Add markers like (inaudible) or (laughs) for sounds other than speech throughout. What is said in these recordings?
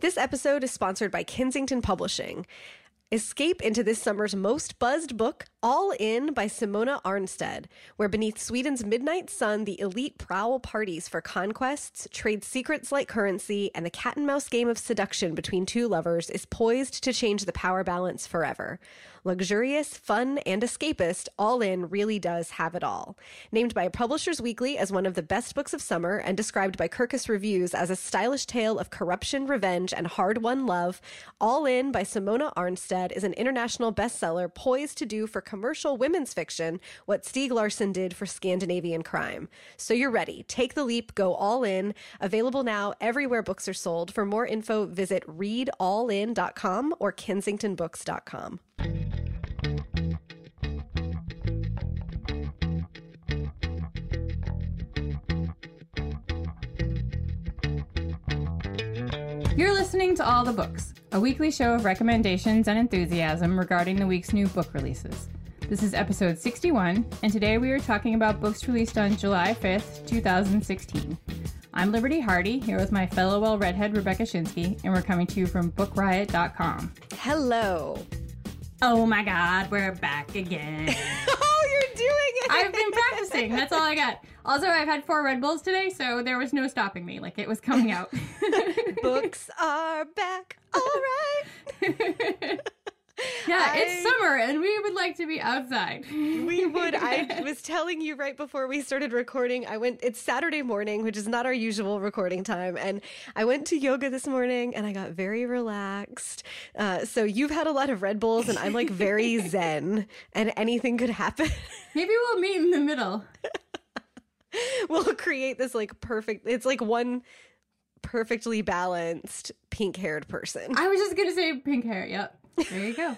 This episode is sponsored by Kensington Publishing. Escape into this summer's most buzzed book, All In by Simona Ahrnstedt, where beneath Sweden's midnight sun, the elite prowl parties for conquests, trade secrets like currency, and the cat and mouse game of seduction between two lovers is poised to change the power balance forever. Luxurious, fun, and escapist, All In really does have it all. Named by Publishers Weekly as one of the best books of summer and described by Kirkus Reviews as a stylish tale of corruption, revenge, and hard won love, All In by Simona Ahrnstedt is an international bestseller poised to do for commercial women's fiction what Stieg Larsson did for Scandinavian crime. So you're ready. Take the leap, go all in. Available now everywhere books are sold. For more info, visit readallin.com or kensingtonbooks.com. You're listening to All the Books, a weekly show of recommendations and enthusiasm regarding the week's new book releases. This is episode 61, and today we are talking about books released on July 5th, 2016. I'm Liberty Hardy, here with my fellow well redhead Rebecca Schinsky, and we're coming to you from BookRiot.com. Hello. Oh my god, we're back again. (laughs) oh, you're doing it. I've been practicing. That's all I got. Also, I've had four Red Bulls today, so there was no stopping me. Like, it was coming out. (laughs) Books are back. All right. (laughs) yeah, I- it's summer, and we would like to be outside. We would. I (laughs) was telling you right before we started recording. I went. It's Saturday morning, which is not our usual recording time, and I went to yoga this morning, and I got very relaxed. Uh, so you've had a lot of Red Bulls, and I'm like very (laughs) zen, and anything could happen. Maybe we'll meet in the middle. (laughs) we'll create this like perfect. It's like one perfectly balanced pink-haired person. I was just gonna say pink hair. Yep. There you go.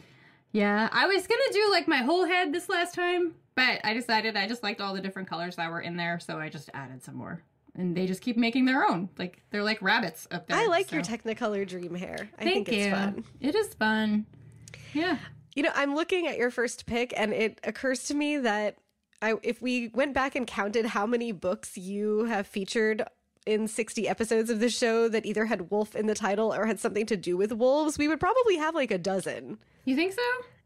(laughs) yeah, I was gonna do like my whole head this last time, but I decided I just liked all the different colors that were in there, so I just added some more. And they just keep making their own. Like they're like rabbits up there. I like so. your Technicolor dream hair. I Thank think it's you. fun. It is fun. Yeah. You know, I'm looking at your first pick, and it occurs to me that I, if we went back and counted how many books you have featured in 60 episodes of the show that either had wolf in the title or had something to do with wolves, we would probably have like a dozen. You think so?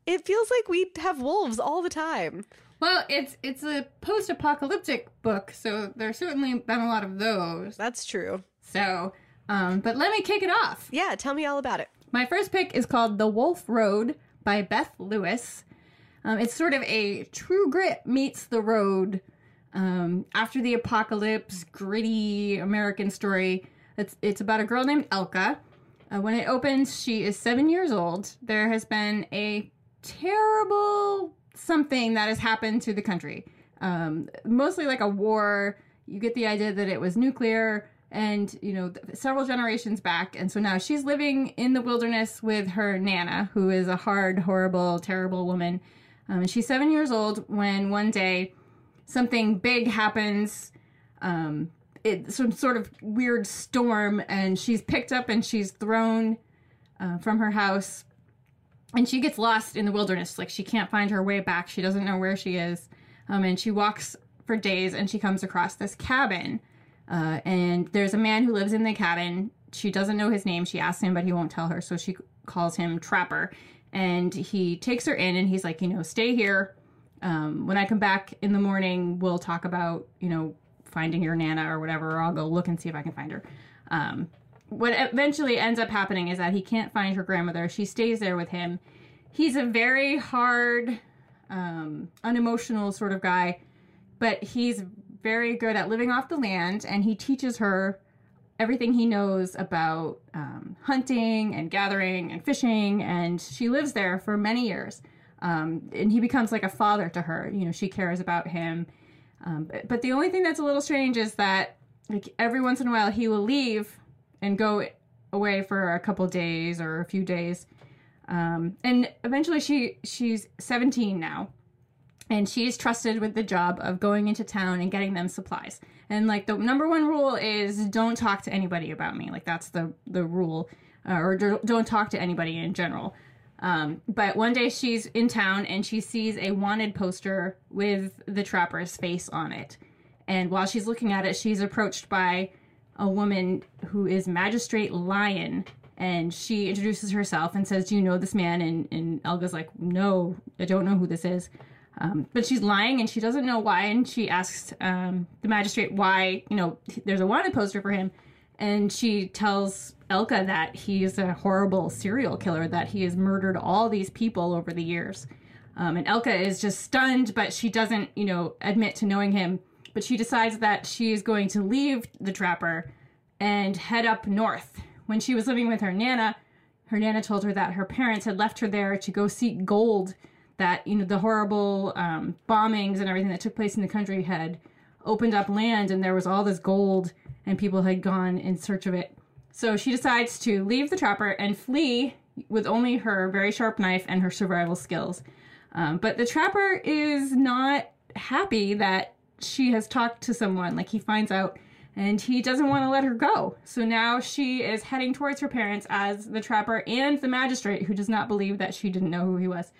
It feels like we have wolves all the time. Well, it's it's a post-apocalyptic book, so there's certainly been a lot of those. That's true. So, um, but let me kick it off. Yeah, tell me all about it. My first pick is called The Wolf Road by Beth Lewis. Um, it's sort of a True Grit meets The Road um, after the apocalypse, gritty American story. It's it's about a girl named Elka. Uh, when it opens, she is seven years old. There has been a terrible something that has happened to the country. Um, mostly like a war. You get the idea that it was nuclear and, you know, several generations back. And so now she's living in the wilderness with her Nana, who is a hard, horrible, terrible woman. Um, and she's seven years old when one day something big happens. Um, it, some sort of weird storm, and she's picked up and she's thrown uh, from her house and she gets lost in the wilderness. Like she can't find her way back. She doesn't know where she is. Um, and she walks for days and she comes across this cabin. Uh, and there's a man who lives in the cabin. She doesn't know his name. She asks him, but he won't tell her. So she calls him Trapper. And he takes her in and he's like, you know, stay here. Um, when I come back in the morning, we'll talk about, you know, finding your Nana or whatever, or I'll go look and see if I can find her. Um, what eventually ends up happening is that he can't find her grandmother. She stays there with him. He's a very hard, um, unemotional sort of guy, but he's very good at living off the land, and he teaches her everything he knows about um, hunting and gathering and fishing, and she lives there for many years. Um, and he becomes like a father to her. You know, she cares about him. Um, but, but the only thing that's a little strange is that, like, every once in a while he will leave and go away for a couple days or a few days. Um, and eventually she she's 17 now and she's trusted with the job of going into town and getting them supplies. And like the number one rule is don't talk to anybody about me. Like that's the the rule, uh, or don't don't talk to anybody in general. Um, but one day she's in town and she sees a wanted poster with the trapper's face on it. And while she's looking at it, she's approached by a woman who is Magistrate Lyon. And she introduces herself and says, Do you know this man? And, and Elka's like, No, I don't know who this is. Um, but she's lying and she doesn't know why. And she asks um, the magistrate why, you know, there's a wanted poster for him. And she tells Elka that he's a horrible serial killer, that he has murdered all these people over the years. Um, and Elka is just stunned, but she doesn't, you know, admit to knowing him. But she decides that she is going to leave the trapper and head up north. When she was living with her Nana, her Nana told her that her parents had left her there to go seek gold, that, you know, the horrible um, bombings and everything that took place in the country had opened up land and there was all this gold and people had gone in search of it. So she decides to leave the trapper and flee with only her very sharp knife and her survival skills. Um, but the trapper is not happy that she has talked to someone. Like he finds out and he doesn't want to let her go. So now she is heading towards her parents as the trapper and the magistrate, who does not believe that she didn't know who he was,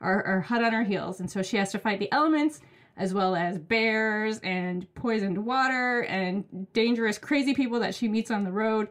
are, are hot on her heels. And so she has to fight the elements as well as bears and poisoned water and dangerous, crazy people that she meets on the road,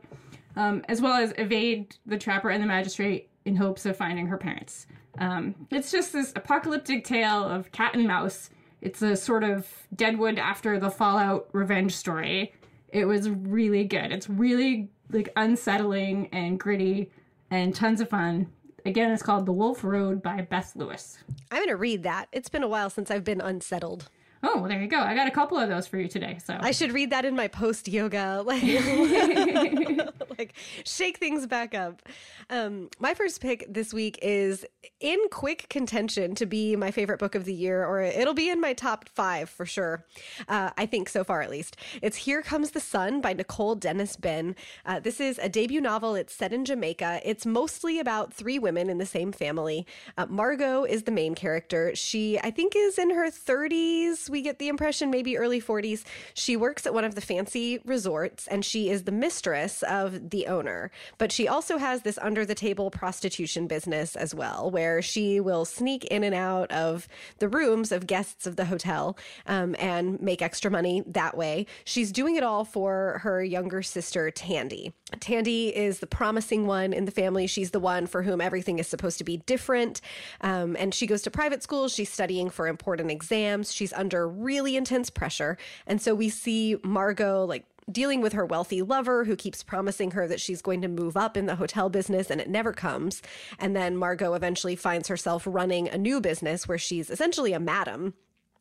um, as well as evade the trapper and the magistrate in hopes of finding her parents. Um, it's just this apocalyptic tale of cat and mouse. It's a sort of Deadwood after the Fallout revenge story. It was really good. It's really like unsettling and gritty and tons of fun. Again, it's called The Wolf Road by Beth Lewis. I'm going to read that. It's been a while since I've been unsettled. Oh, well, there you go. I got a couple of those for you today. So I should read that in my post yoga, (laughs) like, (laughs) like shake things back up. Um, my first pick this week is in quick contention to be my favorite book of the year, or it'll be in my top five for sure. Uh, I think so far, at least. It's Here Comes the Sun by Nicole Dennis Benn. Uh, this is a debut novel. It's set in Jamaica. It's mostly about three women in the same family. Uh, Margot is the main character. She, I think, is in her 30s we get the impression, maybe early 40s. She works at one of the fancy resorts and she is the mistress of the owner. But she also has this under the table prostitution business as well, where she will sneak in and out of the rooms of guests of the hotel um, and make extra money that way. She's doing it all for her younger sister, Tandy. Tandy is the promising one in the family. She's the one for whom everything is supposed to be different. Um, and she goes to private school. She's studying for important exams. She's under really intense pressure. And so we see Margot like dealing with her wealthy lover who keeps promising her that she's going to move up in the hotel business and it never comes. And then Margot eventually finds herself running a new business where she's essentially a madam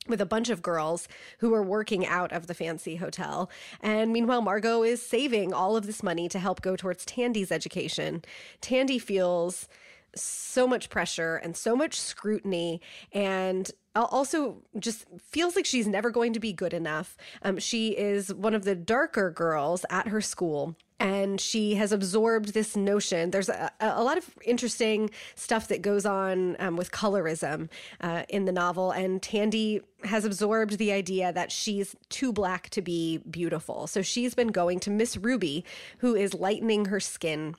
with a bunch of girls who are working out of the fancy hotel. And meanwhile, Margot is saving all of this money to help go towards Tandy's education. Tandy feels so much pressure and so much scrutiny and also just feels like she's never going to be good enough. Um, she is one of the darker girls at her school and she has absorbed this notion. There's a, a lot of interesting stuff that goes on um, with colorism uh, in the novel, and Tandy has absorbed the idea that she's too black to be beautiful. So she's been going to Miss Ruby, who is lightening her skin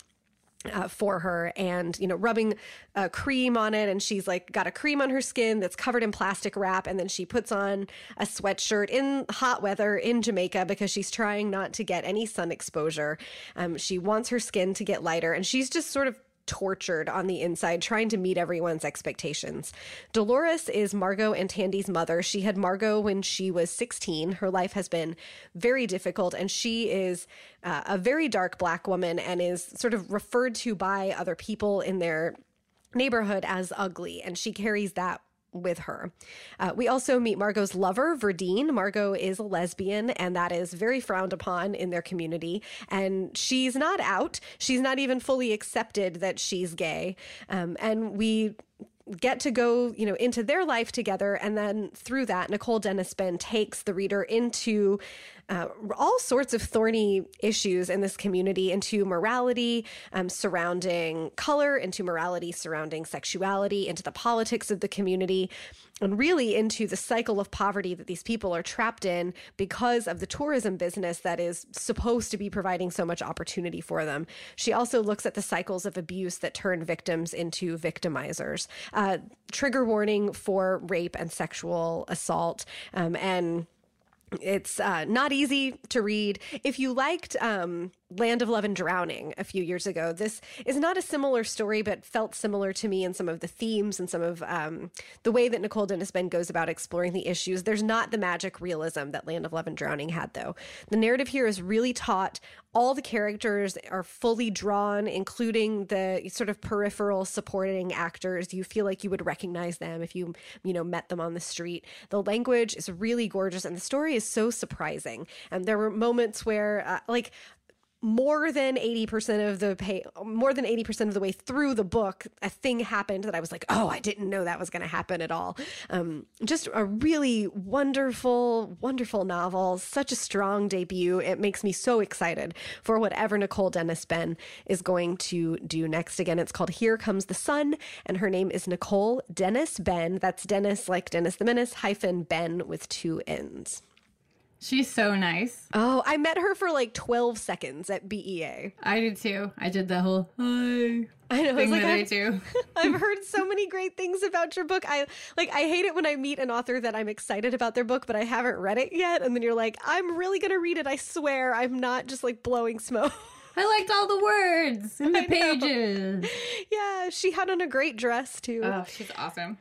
uh, for her and you know rubbing a cream on it. And she's like got a cream on her skin that's covered in plastic wrap. And then she puts on a sweatshirt in hot weather in jamaica because she's trying not to get any sun exposure. Um, she wants her skin to get lighter. And she's just sort of tortured on the inside, trying to meet everyone's expectations. Dolores is Margot and Tandy's mother. She had Margot when she was 16. Her life has been very difficult, and she is uh, a very dark black woman and is sort of referred to by other people in their neighborhood as ugly. And she carries that with her. Uh, we also meet Margot's lover, Verdene. Margot is a lesbian, and that is very frowned upon in their community. And she's not out. She's not even fully accepted that she's gay. Um, and we get to go, you know, into their life together. And then through that, Nicole Dennis Benn takes the reader into uh, all sorts of thorny issues in this community into morality um, surrounding color, into morality surrounding sexuality, into the politics of the community, and really into the cycle of poverty that these people are trapped in because of the tourism business that is supposed to be providing so much opportunity for them. She also looks at the cycles of abuse that turn victims into victimizers. Uh, trigger warning for rape and sexual assault um, and it's uh, not easy to read. If you liked um, Land of Love and Drowning a few years ago, this is not a similar story, but felt similar to me in some of the themes and some of um, the way that Nicole Dennis Benn goes about exploring the issues. There's not the magic realism that Land of Love and Drowning had, though. The narrative here is really taught. All the characters are fully drawn, including the sort of peripheral supporting actors. You feel like you would recognize them if you, you know, met them on the street. The language is really gorgeous, and the story is so surprising. And there were moments where, uh, like, more than 80% of the pay more than 80% of the way through the book a thing happened that i was like oh i didn't know that was going to happen at all. Um, just a really wonderful wonderful novel such a strong debut. It makes me so excited for whatever nicole dennis Benn is going to do next again. It's called here comes the sun and her name is nicole dennis Benn. that's dennis like dennis the menace hyphen Ben with two n's She's so nice. Oh, I met her for like 12 seconds at BEA. I did too. I did the whole hi I know. I thing like, that I I've, do. (laughs) I've heard so many great things about your book. I like I hate it when I meet an author that I'm excited about their book, but I haven't read it yet. And then you're like, I'm really gonna read it. I swear. I'm not just like blowing smoke. (laughs) I liked all the words in the pages. (laughs) yeah, she had on a great dress too. Oh, she's awesome.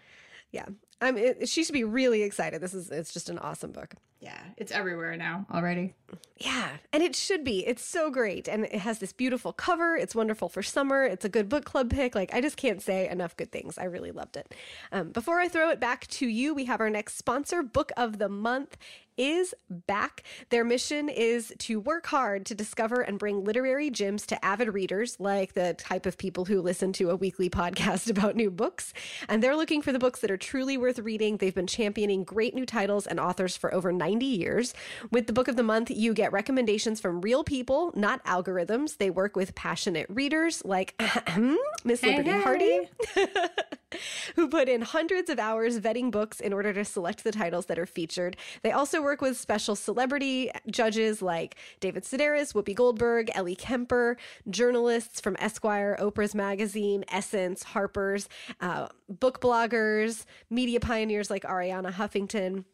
yeah. I'm it, she should be really excited. This is it's just an awesome book. Yeah, it's everywhere now already. Yeah, and it should be. It's so great. And it has this beautiful cover. It's wonderful for summer. It's a good book club pick. Like, I just can't say enough good things. I really loved it. Um, before I throw it back to you, we have our next sponsor, Book of the Month is back. Their mission is to work hard to discover and bring literary gems to avid readers, like the type of people who listen to a weekly podcast (laughs) about new books. And they're looking for the books that are truly worth reading. They've been championing great new titles and authors for over 90 years. With the book of the month, you get recommendations from real people, not algorithms. They work with passionate readers like (clears throat) Miss Hey, Liberty hey. Hardy (laughs) who put in hundreds of hours vetting books in order to select the titles that are featured. They also work with special celebrity judges like David Sedaris, Whoopi Goldberg, Ellie Kemper, journalists from Esquire, Oprah's Magazine, Essence, Harper's, uh, book bloggers, media pioneers like Arianna Huffington.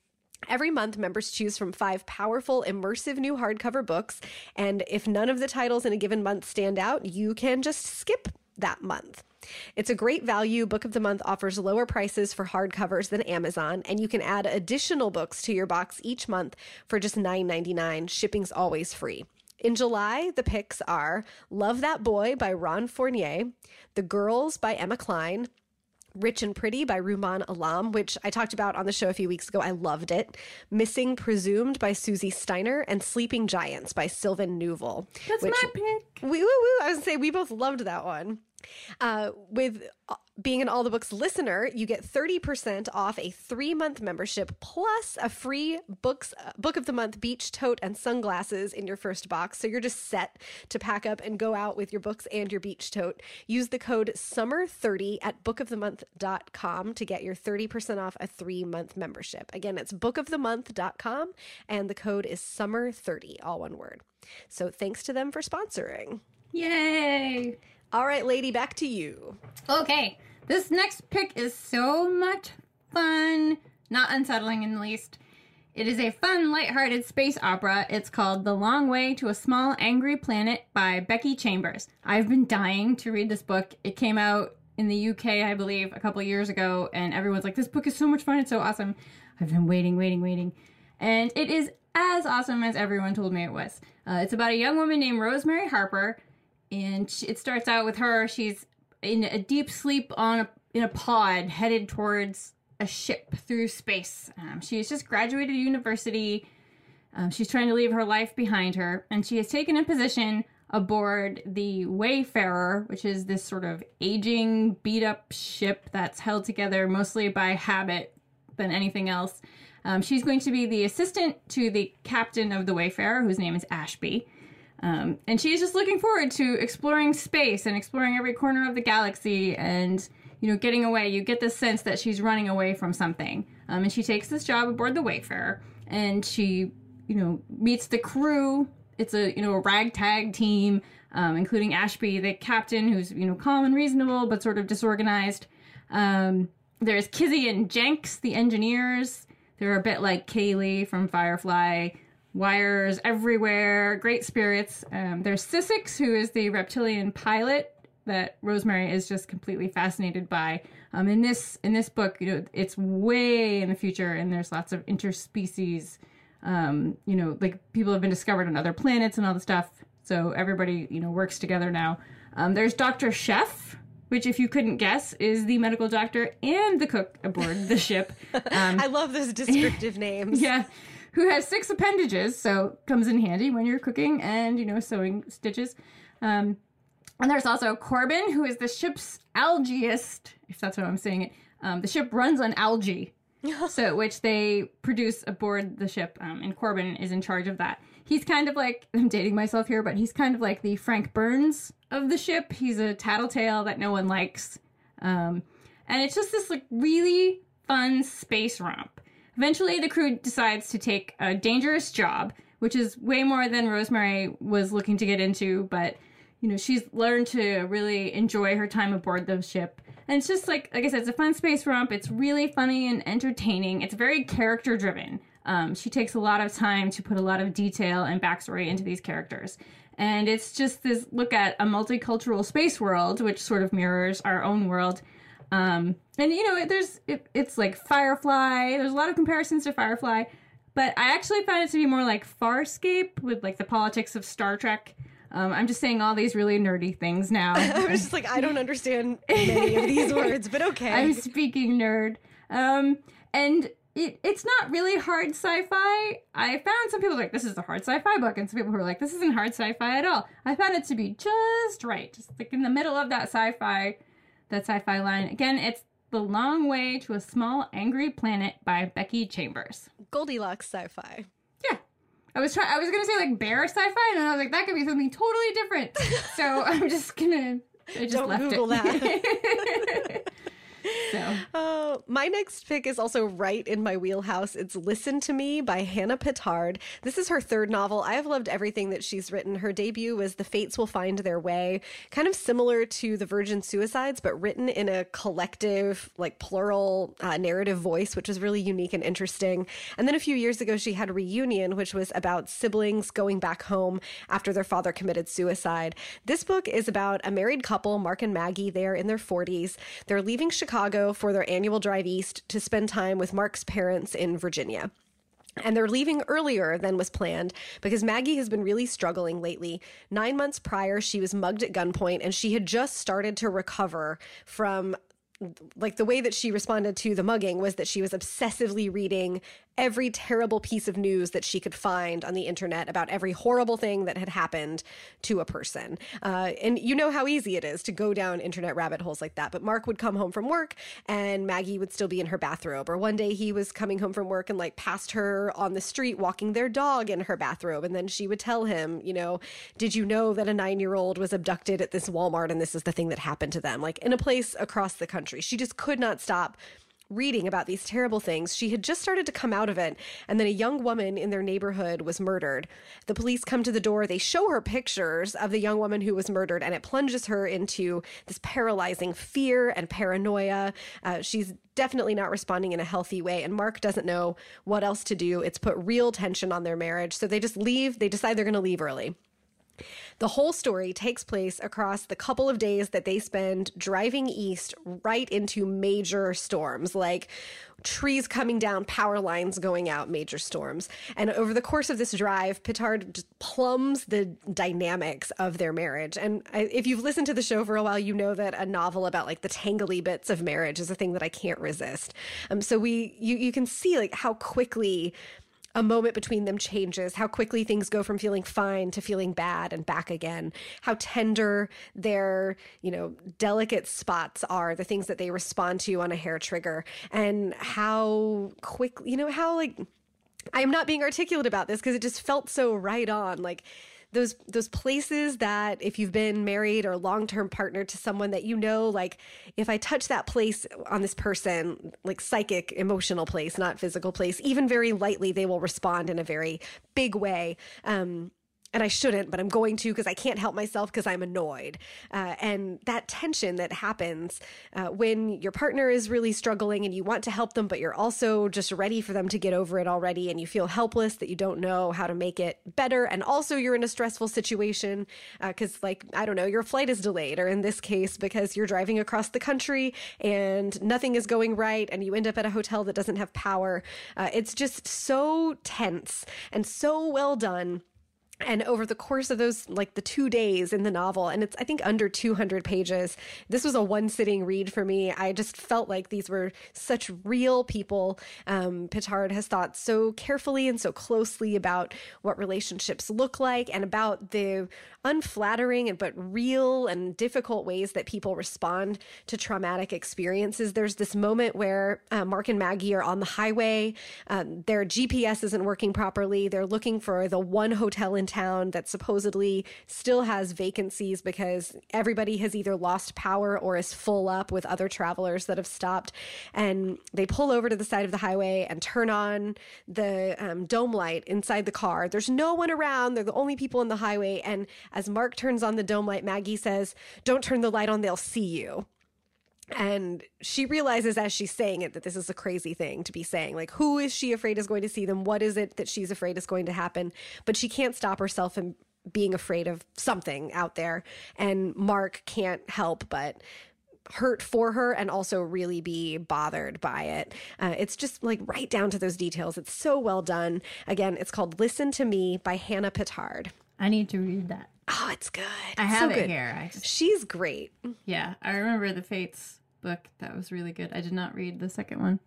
Every month, members choose from five powerful, immersive new hardcover books. And if none of the titles in a given month stand out, you can just skip that month. It's a great value. Book of the Month offers lower prices for hardcovers than Amazon, and you can add additional books to your box each month for just $9.99. Shipping's always free. In July, the picks are Love That Boy by Ron Fournier, The Girls by Emma Cline, Rich and Pretty by Rumaan Alam, which I talked about on the show a few weeks ago. I loved it. Missing Presumed by Susie Steiner, and Sleeping Giants by Sylvain Neuvel. That's my pick. we, woo, woo. I was gonna say we both loved that one. Uh, with uh, being an All the Books listener, you get 30% off a three month membership plus a free books uh, book of the month beach tote and sunglasses in your first box. So you're just set to pack up and go out with your books and your beach tote. Use the code SUMMER30 at bookofthemonth.com to get your 30% off a three month membership. Again, it's bookofthemonth.com and the code is SUMMER30, all one word. So thanks to them for sponsoring. Yay! All right, lady, back to you. Okay, this next pick is so much fun, not unsettling in the least. It is a fun, lighthearted space opera. It's called The Long Way to a Small Angry Planet by Becky Chambers. I've been dying to read this book. It came out in the UK, I believe, a couple years ago, and everyone's like, This book is so much fun. It's so awesome. I've been waiting, waiting, waiting. And it is as awesome as everyone told me it was. Uh, it's about a young woman named Rosemary Harper, and she, it starts out with her. She's in a deep sleep on a, in a pod headed towards a ship through space. Um, she has just graduated university. Um, she's trying to leave her life behind her, and she has taken a position aboard the Wayfarer, which is this sort of aging, beat up ship that's held together mostly by habit than anything else. Um, she's going to be the assistant to the captain of the Wayfarer, whose name is Ashby. Um, and she's just looking forward to exploring space and exploring every corner of the galaxy and, you know, getting away. You get the sense that she's running away from something. Um, and she takes this job aboard the Wayfarer and she, you know, meets the crew. It's a, you know, a ragtag team, um, including Ashby, the captain, who's, you know, calm and reasonable, but sort of disorganized. Um, there's Kizzy and Jenks, the engineers. They're a bit like Kaylee from Firefly. Wires everywhere, great spirits. Um, there's Sissix, who is the reptilian pilot that Rosemary is just completely fascinated by. Um, in this in this book, you know, it's way in the future, and there's lots of interspecies. Um, you know, like people have been discovered on other planets and all the stuff. So everybody, you know, works together now. Um, there's Doctor Chef, which, if you couldn't guess, is the medical doctor and the cook aboard the ship. (laughs) Um, I love those descriptive names. (laughs) yeah, who has six appendages, so comes in handy when you're cooking and you know sewing stitches. Um, and there's also Corbin, who is the ship's algaeist, if that's how I'm saying it. Um, the ship runs on algae, (laughs) so which they produce aboard the ship, um, and Corbin is in charge of that. He's kind of like (laughs) I'm dating myself here, but he's kind of like the Frank Burns of the ship. He's a tattletale that no one likes, um, and it's just this like really fun space romp. Eventually, the crew decides to take a dangerous job, which is way more than Rosemary was looking to get into, but you know, she's learned to really enjoy her time aboard the ship. And it's just like, like I said, it's a fun space romp. It's really funny and entertaining. It's very character driven. Um, she takes a lot of time to put a lot of detail and backstory into these characters. And it's just this look at a multicultural space world, which sort of mirrors our own world. Um, and you know, there's it, it's like Firefly. There's a lot of comparisons to Firefly, but I actually find it to be more like Farscape with like the politics of Star Trek. Um, I'm just saying all these really nerdy things now. (laughs) I was just like, I don't understand many of these (laughs) words, but okay. I'm speaking nerd. Um, and it, it's not really hard sci-fi. I found some people like this is a hard sci-fi book, and some people who are like this isn't hard sci-fi at all. I found it to be just right, just like in the middle of that sci-fi, that sci-fi line. Again, it's The Long Way to a Small Angry Planet by Becky Chambers. Goldilocks sci-fi. Yeah. I was trying. I was gonna say like bear sci-fi, and then I was like, that could be something totally different. (laughs) so I'm just gonna. I just Don't left Google it. (laughs) (laughs) (laughs) so Uh, my next pick is also right in my wheelhouse. It's Listen to Me by Hannah Pittard. This is her third novel. I have loved everything that she's written. Her debut was The Fates Will Find Their Way, kind of similar to The Virgin Suicides, but written in a collective, like plural uh, narrative voice, which was really unique and interesting. And then a few years ago, she had Reunion, which was about siblings going back home after their father committed suicide. This book is about a married couple, Mark and Maggie. They're in their 40s. They're leaving Chicago for their annual drive east to spend time with Mark's parents in Virginia. And they're leaving earlier than was planned because Maggie has been really struggling lately. Nine months prior, she was mugged at gunpoint and she had just started to recover from like the way that she responded to the mugging was that she was obsessively reading every terrible piece of news that she could find on the internet about every horrible thing that had happened to a person. Uh, and you know how easy it is to go down internet rabbit holes like that. But Mark would come home from work and Maggie would still be in her bathrobe. Or one day he was coming home from work and like passed her on the street walking their dog in her bathrobe. And then she would tell him, you know, did you know that a nine year old was abducted at this Walmart and this is the thing that happened to them? Like in a place across the country. She just could not stop reading about these terrible things. She had just started to come out of it, and then a young woman in their neighborhood was murdered. The police come to the door, they show her pictures of the young woman who was murdered, and it plunges her into this paralyzing fear and paranoia. Uh, she's definitely not responding in a healthy way, and Mark doesn't know what else to do. It's put real tension on their marriage, so they just leave. They decide they're going to leave early. The whole story takes place across the couple of days that they spend driving east right into major storms, like trees coming down, power lines going out, major storms. And over the course of this drive, Pittard plumbs the dynamics of their marriage. And I, if you've listened to the show for a while, you know that a novel about like the tangly bits of marriage is a thing that I can't resist. Um, so we, you, you can see like how quickly a moment between them changes, how quickly things go from feeling fine to feeling bad and back again, how tender their, you know, delicate spots are, the things that they respond to on a hair trigger, and how quickly, you know, how like I am not being articulate about this because it just felt so right on. Like those those places that if you've been married or long-term partner to someone that you know like if i touch that place on this person like psychic emotional place not physical place even very lightly they will respond in a very big way. Um and I shouldn't, but I'm going to because I can't help myself because I'm annoyed. Uh, and that tension that happens uh, when your partner is really struggling and you want to help them, but you're also just ready for them to get over it already, and you feel helpless that you don't know how to make it better. And also, you're in a stressful situation because, uh, like, I don't know, your flight is delayed, or in this case, because you're driving across the country and nothing is going right, and you end up at a hotel that doesn't have power. Uh, it's just so tense and so well done and over the course of those like the two days in the novel and it's i think under 200 pages this was a one sitting read for me. I just felt like these were such real people. Um, Pittard has thought so carefully and so closely about what relationships look like and about the unflattering and but real and difficult ways that people respond to traumatic experiences. There's this moment where uh, mark and maggie are on the highway. Um, their gps isn't working properly. They're looking for the one hotel in town that supposedly still has vacancies because everybody has either lost power or is full up with other travelers that have stopped. And they pull over to the side of the highway and turn on the um, dome light inside the car. There's no one around. They're the only people in the highway. And as Mark turns on the dome light, Maggie says, Don't turn the light on, they'll see you and she realizes as she's saying it that this is a crazy thing to be saying like who is she afraid is going to see them what is it that she's afraid is going to happen but she can't stop herself from being afraid of something out there and mark can't help but hurt for her and also really be bothered by it. Uh, it's just like right down to those details. It's so well done. Again, it's called Listen to Me by Hannah Pittard. I need to read that. Oh, it's good. I have so it good. here. Just, She's great. yeah, I remember the Fates book. That was really good. I did not read the second one.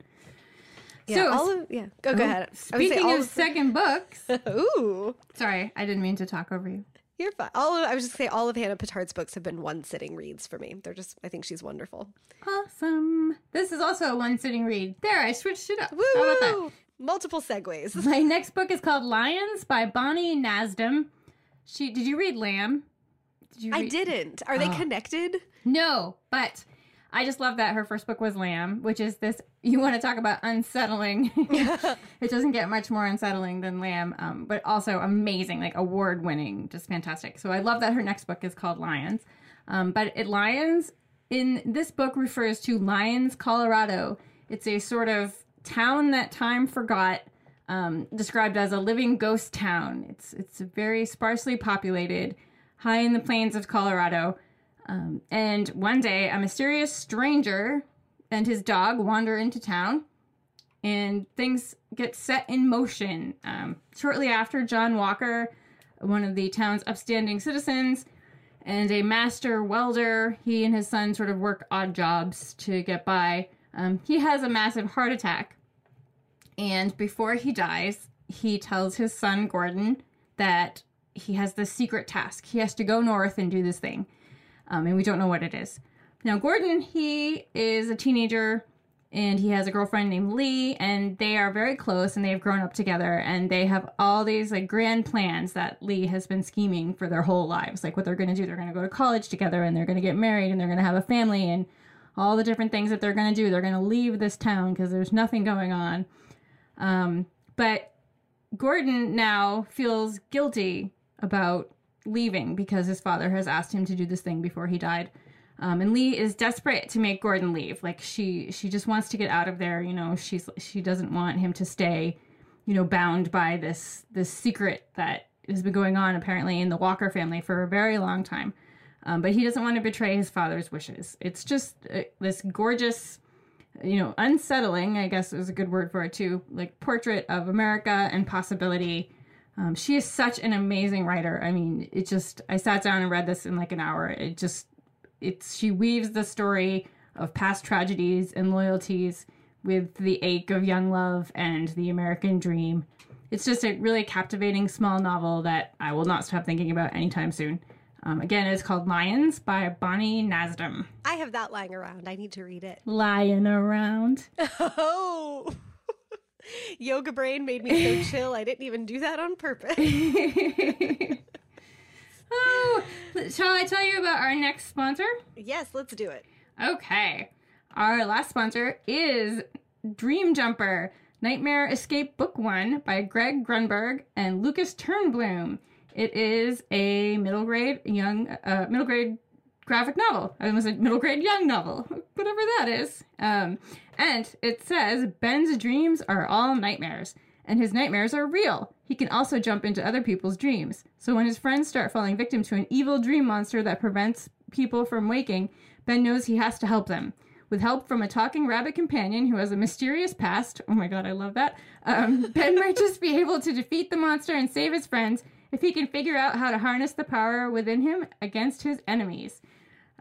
Yeah, So- all of yeah. Go go oh, ahead. Would say Speaking all of second books, (laughs) ooh, sorry, I didn't mean to talk over you. you're fine. All of, I was just say all of Hannah Pittard's books have been one sitting reads for me. They're just I think she's wonderful. Awesome. This is also a one sitting read. There, I switched it up. Woo! How about that? Multiple segues. My next book is called Lions by Bonnie Nadzam. She did you read Lamb? Did you I didn't. Are they Oh. connected? No, but I just love that her first book was Lamb, which is this. You want to talk about unsettling? (laughs) (laughs) it doesn't get much more unsettling than Lamb, um, but also amazing, like award winning, just fantastic. So I love that her next book is called Lions. Um, but it Lions in this book refers to Lyons, Colorado. It's a sort of town that time forgot. Um, described as a living ghost town. It's it's very sparsely populated, high in the plains of Colorado. Um, and one day, a mysterious stranger and his dog wander into town, and things get set in motion. Um, shortly after, John Walker, one of the town's upstanding citizens, and a master welder, he and his son sort of work odd jobs to get by. Um, he has a massive heart attack. And before he dies, he tells his son, Gordon, that he has this secret task. He has to go north and do this thing um, and we don't know what it is. Now, Gordon, he is a teenager and he has a girlfriend named Lee, and they are very close and they've grown up together and they have all these like grand plans that Lee has been scheming for their whole lives. Like what they're going to do. They're going to go to college together and they're going to get married and they're going to have a family and all the different things that they're going to do. They're going to leave this town because there's nothing going on. Um, but Gordon now feels guilty about leaving because his father has asked him to do this thing before he died. Um, and Lee is desperate to make Gordon leave. Like she, she just wants to get out of there. You know, she's she doesn't want him to stay, you know, bound by this this secret that has been going on apparently in the Walker family for a very long time. Um, but he doesn't want to betray his father's wishes. It's just uh, this gorgeous, you know, unsettling. I guess is a good word for it too. Like portrait of America and possibility. Um, she is such an amazing writer. I mean, it just I sat down and read this in like an hour. It just it's she weaves the story of past tragedies and loyalties with the ache of young love and the American dream. It's just a really captivating small novel that I will not stop thinking about anytime soon. Um, again, it's called Lions by Bonnie Nadzam. I have that lying around. I need to read it. Lying around. (laughs) Oh. Yoga brain made me so (laughs) chill. I didn't even do that on purpose. (laughs) oh, shall I tell you about our next sponsor? yes, let's do it. Okay. Our last sponsor is Dream Jumper Nightmare Escape Book One by Greg Grunberg and Lucas Turnbloom. It is a middle grade young uh, middle grade graphic novel. I was a middle grade young novel, (laughs) whatever that is. Um, and it says Ben's dreams are all nightmares, and his nightmares are real. He can also jump into other people's dreams. So when his friends start falling victim to an evil dream monster that prevents people from waking, Ben knows he has to help them. With help from a talking rabbit companion who has a mysterious past, oh my god, I love that, um, (laughs) Ben might just be able to defeat the monster and save his friends if he can figure out how to harness the power within him against his enemies.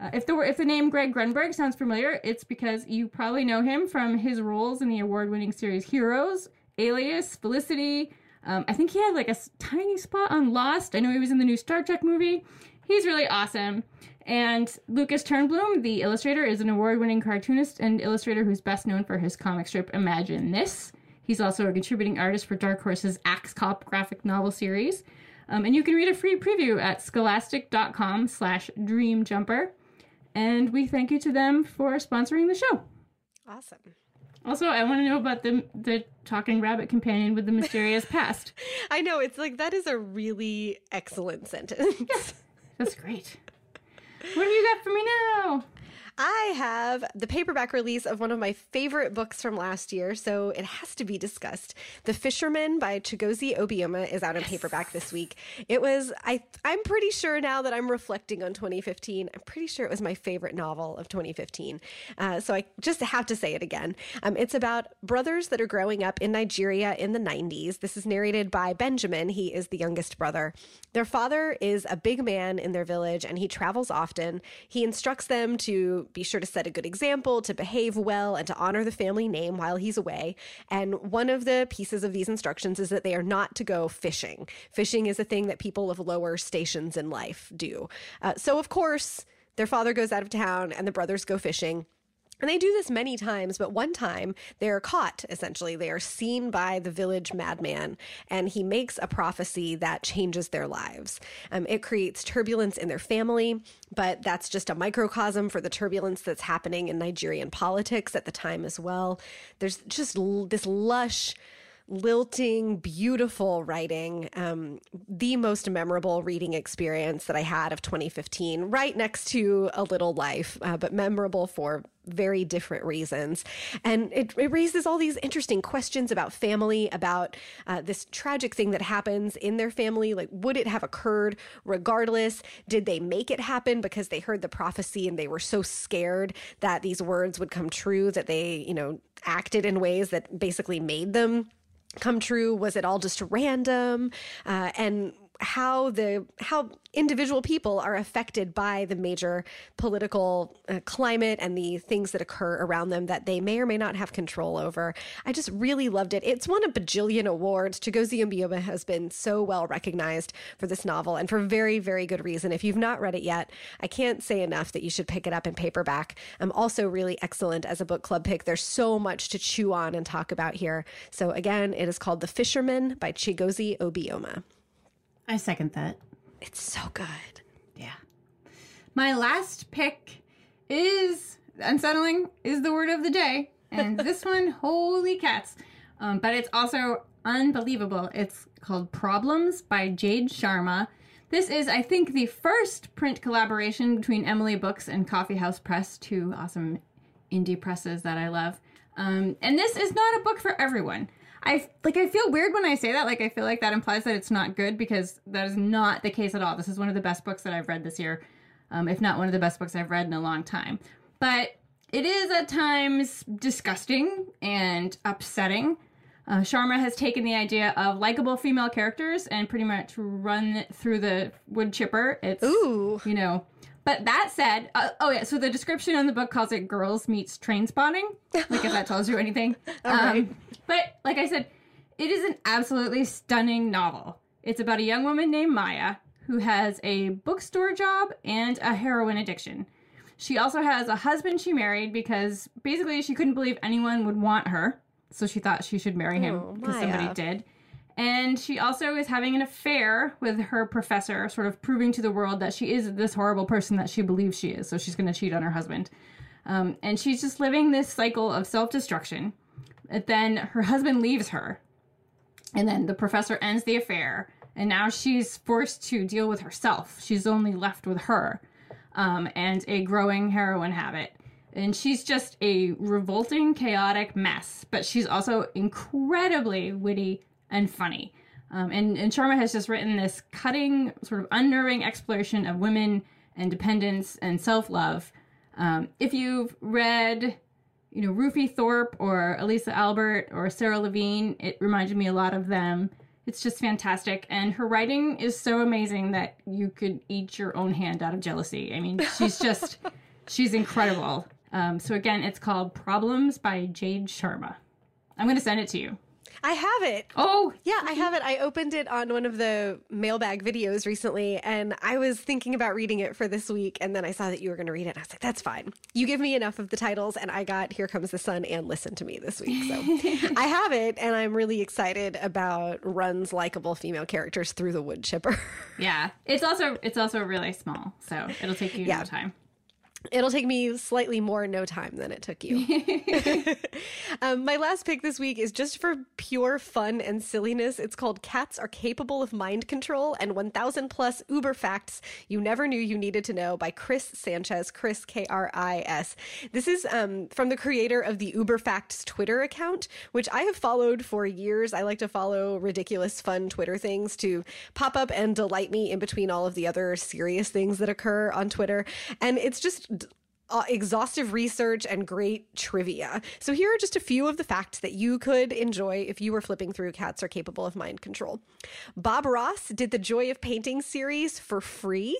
Uh, if the if the name Greg Grunberg sounds familiar, it's because you probably know him from his roles in the award-winning series Heroes, Alias, Felicity. Um, I think he had like a tiny spot on Lost. I know he was in the new Star Trek movie. He's really awesome. And Lucas Turnbloom, the illustrator, is an award-winning cartoonist and illustrator who's best known for his comic strip Imagine This. He's also a contributing artist for Dark Horse's Axe Cop graphic novel series. Um, and you can read a free preview at scholastic.com slash dreamjumper. And we thank you to them for sponsoring the show. Awesome. Also, I want to know about the the talking rabbit companion with the mysterious (laughs) past. I know it's like that is a really excellent sentence. Yes, That's great. What have you got for me now? I have the paperback release of one of my favorite books from last year, so it has to be discussed. The Fishermen by Chigozie Obioma is out in paperback this week. It was I I'm pretty sure now that I'm reflecting on 2015, I'm pretty sure it was my favorite novel of 2015. Uh, so I just have to say it again. Um, it's about brothers that are growing up in Nigeria in the 90s. This is narrated by Benjamin. He is the youngest brother. Their father is a big man in their village, and he travels often. He instructs them to be sure to set a good example, to behave well, and to honor the family name while he's away. And one of the pieces of these instructions is that they are not to go fishing. Fishing is a thing that people of lower stations in life do. Uh, so, of course, their father goes out of town and the brothers go fishing. And they do this many times, but one time they're caught, essentially. They are seen by the village madman, and he makes a prophecy that changes their lives. Um, it creates turbulence in their family, but that's just a microcosm for the turbulence that's happening in Nigerian politics at the time as well. There's just l- this lush, lilting, beautiful writing. Um, the most memorable reading experience that I had of 2015, right next to A Little Life, uh, but memorable for very different reasons. And it, it raises all these interesting questions about family, about uh, this tragic thing that happens in their family. Like, would it have occurred regardless? Did they make it happen because they heard the prophecy and they were so scared that these words would come true that they, you know, acted in ways that basically made them come true? Was it all just random? Uh, and how the how individual people are affected by the major political uh, climate and the things that occur around them that they may or may not have control over. I just really loved it. It's won a bajillion awards. Chigozie Obioma has been so well recognized for this novel and for very, very good reason. If you've not read it yet, I can't say enough that you should pick it up in paperback. I'm also really excellent as a book club pick. There's so much to chew on and talk about here. So again, it is called The Fishermen by Chigozie Obioma. I second that. It's so good. Yeah. My last pick is unsettling is the word of the day. And (laughs) this one, holy cats. Um, but it's also unbelievable. It's called Problems by Jade Sharma. This is, I think, the first print collaboration between Emily Books and Coffee House Press, two awesome indie presses that I love. Um, and this is not a book for everyone. I like I feel weird when I say that. Like I feel like that implies that it's not good because that is not the case at all. This is one of the best books that I've read this year, um, if not one of the best books I've read in a long time. But it is at times disgusting and upsetting. Uh, Sharma has taken the idea of likable female characters and pretty much run through the wood chipper. It's Ooh. you know. But that said, uh, oh yeah, so the description on the book calls it "Girls Meets Trainspotting," like if that tells you anything. (laughs) All right. But like I said, it is an absolutely stunning novel. It's about a young woman named Maya who has a bookstore job and a heroin addiction. She also has a husband she married because basically she couldn't believe anyone would want her, so she thought she should marry him Oh, because Maya. somebody did. And she also is having an affair with her professor, sort of proving to the world that she is this horrible person that she believes she is. So she's going to cheat on her husband. Um, and she's just living this cycle of self destruction. Then her husband leaves her. And then the professor ends the affair. and now she's forced to deal with herself. She's only left with her um, and a growing heroin habit. And she's just a revolting, chaotic mess, but she's also incredibly witty and funny. Um, and, and Sharma has just written this cutting, sort of unnerving exploration of women, and dependence and self love. Um, if you've read, you know, Rufi Thorpe or Elisa Albert or Sarah Levine, it reminded me a lot of them. It's just fantastic. And her writing is so amazing that you could eat your own hand out of jealousy. I mean, she's just, (laughs) she's incredible. Um, so again, it's called Problems by Jade Sharma. I'm going to send it to you. I have it. Oh, Yeah, I have it. I opened it on one of the mailbag videos recently, and I was thinking about reading it for this week, and then I saw that you were going to read it, and I was like, "That's fine. You give me enough of the titles, and I got Here Comes the Sun and Listen to Me this week, so (laughs) I have it, and I'm really excited about Run's likable female characters through the wood chipper. yeah. It's also it's also really small, so it'll take you Yeah. no time. It'll take me slightly more no time than it took you. (laughs) (laughs) um, my last pick this week is just for pure fun and silliness. It's called Cats Are Capable of Mind Control and 1000 Plus Uber Facts You Never Knew You Needed to Know by Kris Sanchez, Kris K R I S. This is um, from the creator of the Uber Facts Twitter account, which I have followed for years. I like to follow ridiculous, fun Twitter things to pop up and delight me in between all of the other serious things that occur on Twitter. And it's just uh, exhaustive research and great trivia. So here are just a few of the facts that you could enjoy if you were flipping through Cats Are Capable of Mind Control. Bob Ross did the Joy of Painting series for free.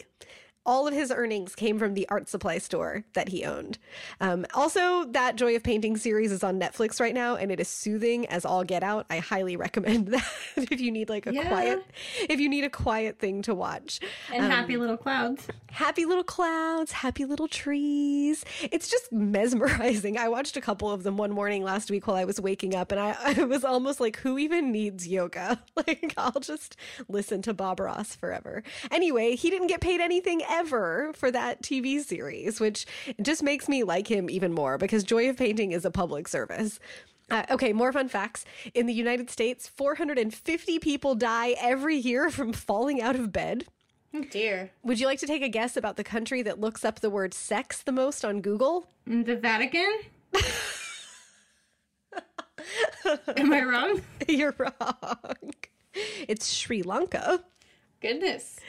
All of his earnings came from the art supply store that he owned. Um, also, that Joy of Painting series is on Netflix right now, and it is soothing as all get out. I highly (laughs) recommend that if you need like a Yeah. quiet, if you need a quiet thing to watch. And happy little clouds. Happy little clouds, happy little trees. It's just mesmerizing. I watched a couple of them one morning last week while I was waking up, and I, (laughs) I was almost like, who even needs yoga? (laughs) Like, I'll just listen to Bob Ross forever. Anyway, he didn't get paid anything ever for that TV series, which just makes me like him even more because Joy of Painting is a public service. Uh, okay, more fun facts. In the United States, 450 people die every year from falling out of bed. Oh dear. Would you like to take a guess about the country that looks up the word sex the most on Google? The Vatican? (laughs) Am I wrong? You're wrong. It's Sri Lanka. Goodness.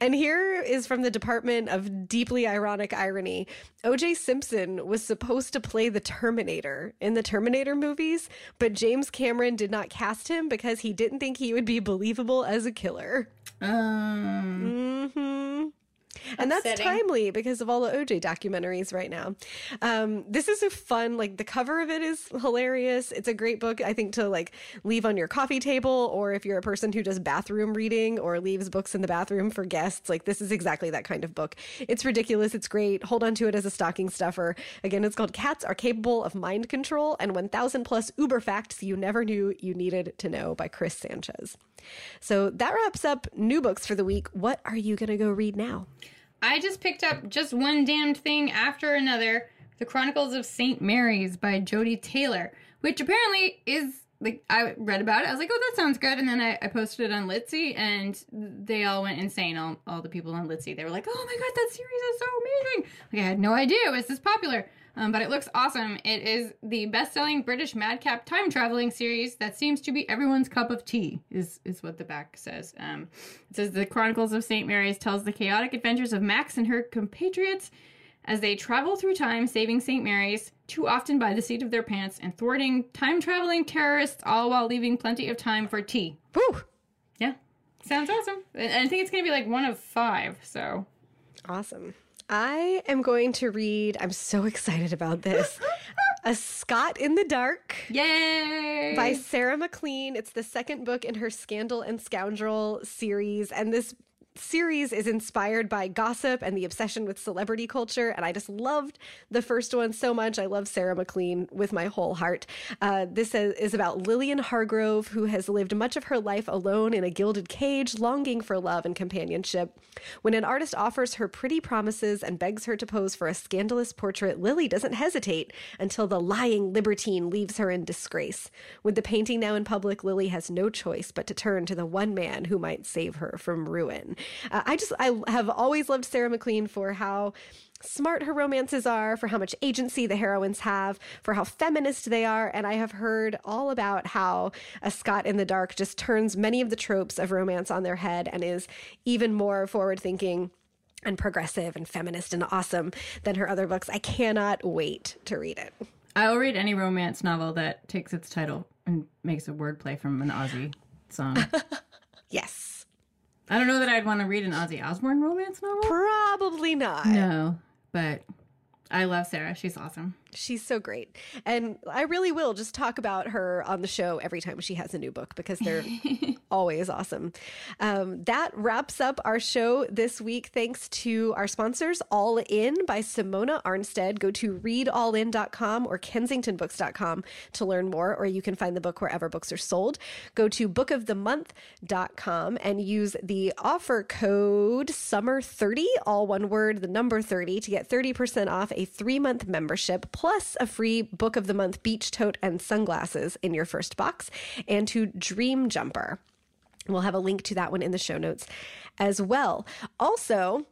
And here is from the Department of Deeply Ironic Irony. OJ Simpson was supposed to play the Terminator in the Terminator movies, but James Cameron did not cast him because he didn't think he would be believable as a killer. Um, hmm And that's timely because of all the OJ documentaries right now. Um, this is a fun, like the cover of it is hilarious. It's a great book, I think, to like leave on your coffee table, or if you're a person who does bathroom reading or leaves books in the bathroom for guests. Like this is exactly that kind of book. It's ridiculous. It's great. Hold on to it as a stocking stuffer. Again, it's called Cats Are Capable of Mind Control and 1000 Plus Uber Facts You Never Knew You Needed to Know by Kris Sanchez. So that wraps up new books for the week. What are you going to go read now? I just picked up just one damned thing after another. The Chronicles of St. Mary's by Jodi Taylor, which apparently is like I read about it. I was like, oh, that sounds good. And then I, I posted it on Litsy, and they all went insane. All, all the people on Litsy, they were like, oh my god, that series is so amazing. Like I had no idea it was this popular. Um, but it looks awesome. It is the best-selling British madcap time traveling series that seems to be everyone's cup of tea. Is is what the back says. Um, it says the Chronicles of St. Mary's tells the chaotic adventures of Max and her compatriots as they travel through time, saving St. Mary's too often by the seat of their pants and thwarting time traveling terrorists, all while leaving plenty of time for tea. Woo! Yeah, sounds awesome. And I think it's gonna be like one of five. So Awesome. I am going to read, I'm so excited about this. (laughs) A Scot in the Dark yay! by Sarah MacLean. It's the second book in her Scandal and Scoundrel series. And this series is inspired by gossip and the obsession with celebrity culture. And I just loved the first one so much. I love Sarah MacLean with my whole heart. Uh, this is about Lillian Hargrove, who has lived much of her life alone in a gilded cage, longing for love and companionship. When an artist offers her pretty promises and begs her to pose for a scandalous portrait, Lily doesn't hesitate until the lying libertine leaves her in disgrace. With the painting now in public, Lily has no choice but to turn to the one man who might save her from ruin. Uh, I just, I have always loved Sarah MacLean for how smart her romances are, for how much agency the heroines have, for how feminist they are. And I have heard all about how A Scot in the Dark just turns many of the tropes of romance on their head and is even more forward thinking and progressive and feminist and awesome than her other books. I cannot wait to read it. I'll read any romance novel that takes its title and makes a wordplay from an Ozzy song. (laughs) yes. I don't know that I'd want to read an Ozzy Osbourne romance novel. Probably not. No, but I love Sarah. She's awesome. She's so great. And I really will just talk about her on the show every time she has a new book because they're (laughs) always awesome. Um, that wraps up our show this week. Thanks to our sponsors, All In by Simona Ahrnstedt. Go to readallin.com or kensingtonbooks.com to learn more, or you can find the book wherever books are sold. Go to bookofthemonth.com and use the offer code SUMMER30, all one word, the number 30, to get 30% off a three month membership plus a free book of the month beach tote and sunglasses in your first box, and to Dream Jumper. We'll have a link to that one in the show notes as well. Also,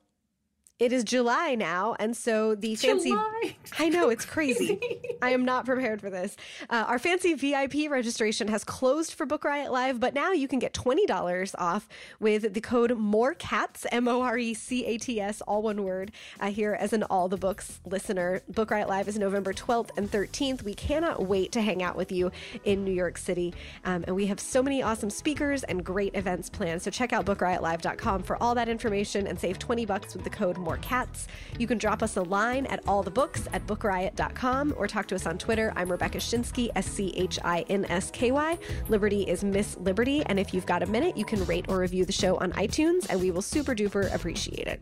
it is July now, and so the fancy. July. I know it's (laughs) crazy. I am not prepared for this. Uh, our fancy VIP registration has closed for Book Riot Live, but now you can get twenty dollars off with the code More Cats M O R E C A T S, all one word. Uh, here as an all the books listener, Book Riot Live is November twelfth and thirteenth. We cannot wait to hang out with you in New York City, um, and we have so many awesome speakers and great events planned. So check out BookRiotLive.com for all that information and save twenty bucks with the code Cats. You can drop us a line at all the books at bookriot.com or talk to us on Twitter. I'm Rebecca Schinsky, S C H I N S K Y. Liberty is Miss Liberty. And if you've got a minute, you can rate or review the show on iTunes, and we will super duper appreciate it.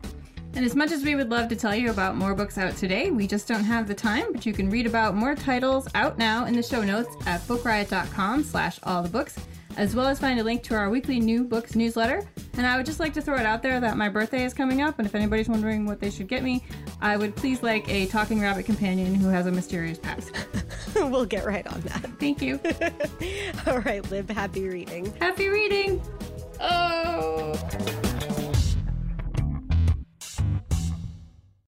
And as much as we would love to tell you about more books out today, we just don't have the time, but you can read about more titles out now in the show notes at bookriot.com slash all the books, as well as find a link to our weekly new books newsletter. And I would just like to throw it out there that my birthday is coming up, and if anybody's wondering what they should get me, I would please like a talking rabbit companion who has a mysterious past. (laughs) (laughs) we'll get right on that. Thank you. (laughs) All right, Lib, happy reading. Happy reading! Oh!